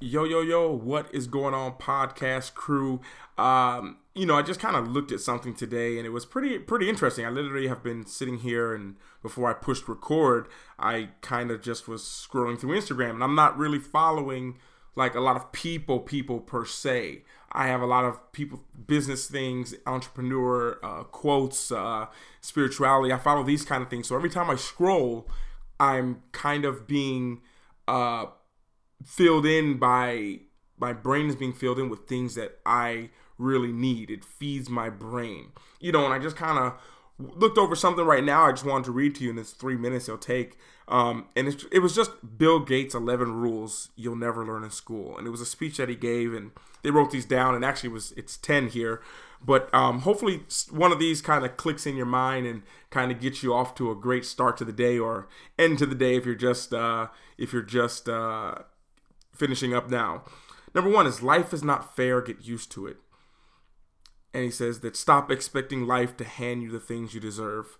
Yo, yo, yo, what is going on, podcast crew? Um, you know, I just kind of looked at something today and it was pretty pretty interesting. I literally have been sitting here and before I pushed record, I kind of just was scrolling through Instagram and I'm not really following like a lot of people people per se. I have a lot of people business things, entrepreneur uh, quotes, uh, spirituality. I follow these kind of things. So every time I scroll, I'm kind of being uh filled in by my brain is being filled in with things that I really need. It feeds my brain. You know, and I just kind of looked over something right now. I just wanted to read to you in this three minutes it'll take. Um, and it was just Bill Gates' 11 rules you'll never learn in school. And it was a speech that he gave, and they wrote these down. And actually, was it's 10 here. But um, hopefully, one of these kind of clicks in your mind and kind of gets you off to a great start to the day or end to the day if you're just uh, if you're just uh, finishing up now. Number one is life is not fair, get used to it. And he says that stop expecting life to hand you the things you deserve.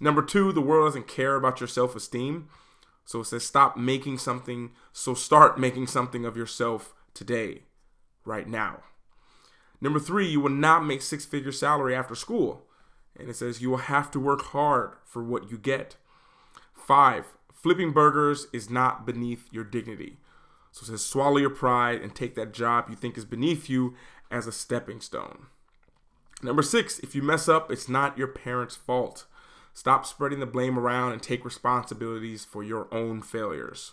Number two, the world doesn't care about your self esteem. So it says stop making something, so start making something of yourself today, right now. Number three, you will not make six figure salary after school. And it says you will have to work hard for what you get. Five, flipping burgers is not beneath your dignity. So it says, swallow your pride and take that job you think is beneath you as a stepping stone. Number six, if you mess up, it's not your parents' fault. Stop spreading the blame around and take responsibilities for your own failures.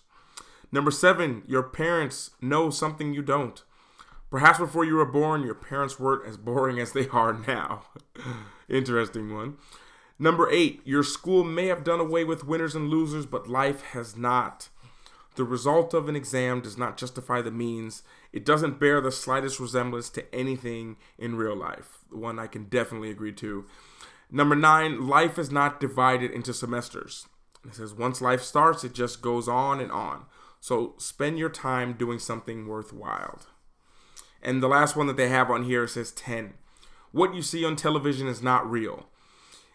Number seven, your parents know something you don't. Perhaps before you were born, your parents weren't as boring as they are now. Interesting one. Number eight, your school may have done away with winners and losers, but life has not. The result of an exam does not justify the means. It doesn't bear the slightest resemblance to anything in real life. One I can definitely agree to. Number nine, life is not divided into semesters. It says once life starts, it just goes on and on. So spend your time doing something worthwhile. And the last one that they have on here says 10. What you see on television is not real.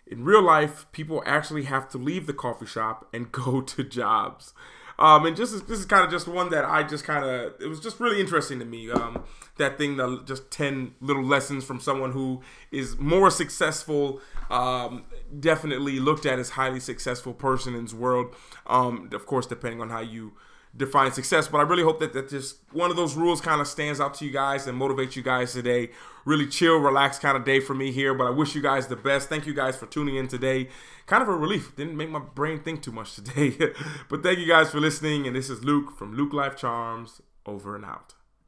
In real life, people actually have to leave the coffee shop and go to jobs. Um, and just this is kind of just one that I just kind of it was just really interesting to me. Um, that thing, the just ten little lessons from someone who is more successful. Um, definitely looked at as highly successful person in this world. Um, of course, depending on how you define success. But I really hope that, that just one of those rules kind of stands out to you guys and motivates you guys today. Really chill, relaxed kind of day for me here. But I wish you guys the best. Thank you guys for tuning in today. Kind of a relief. Didn't make my brain think too much today. but thank you guys for listening. And this is Luke from Luke Life Charms. Over and out.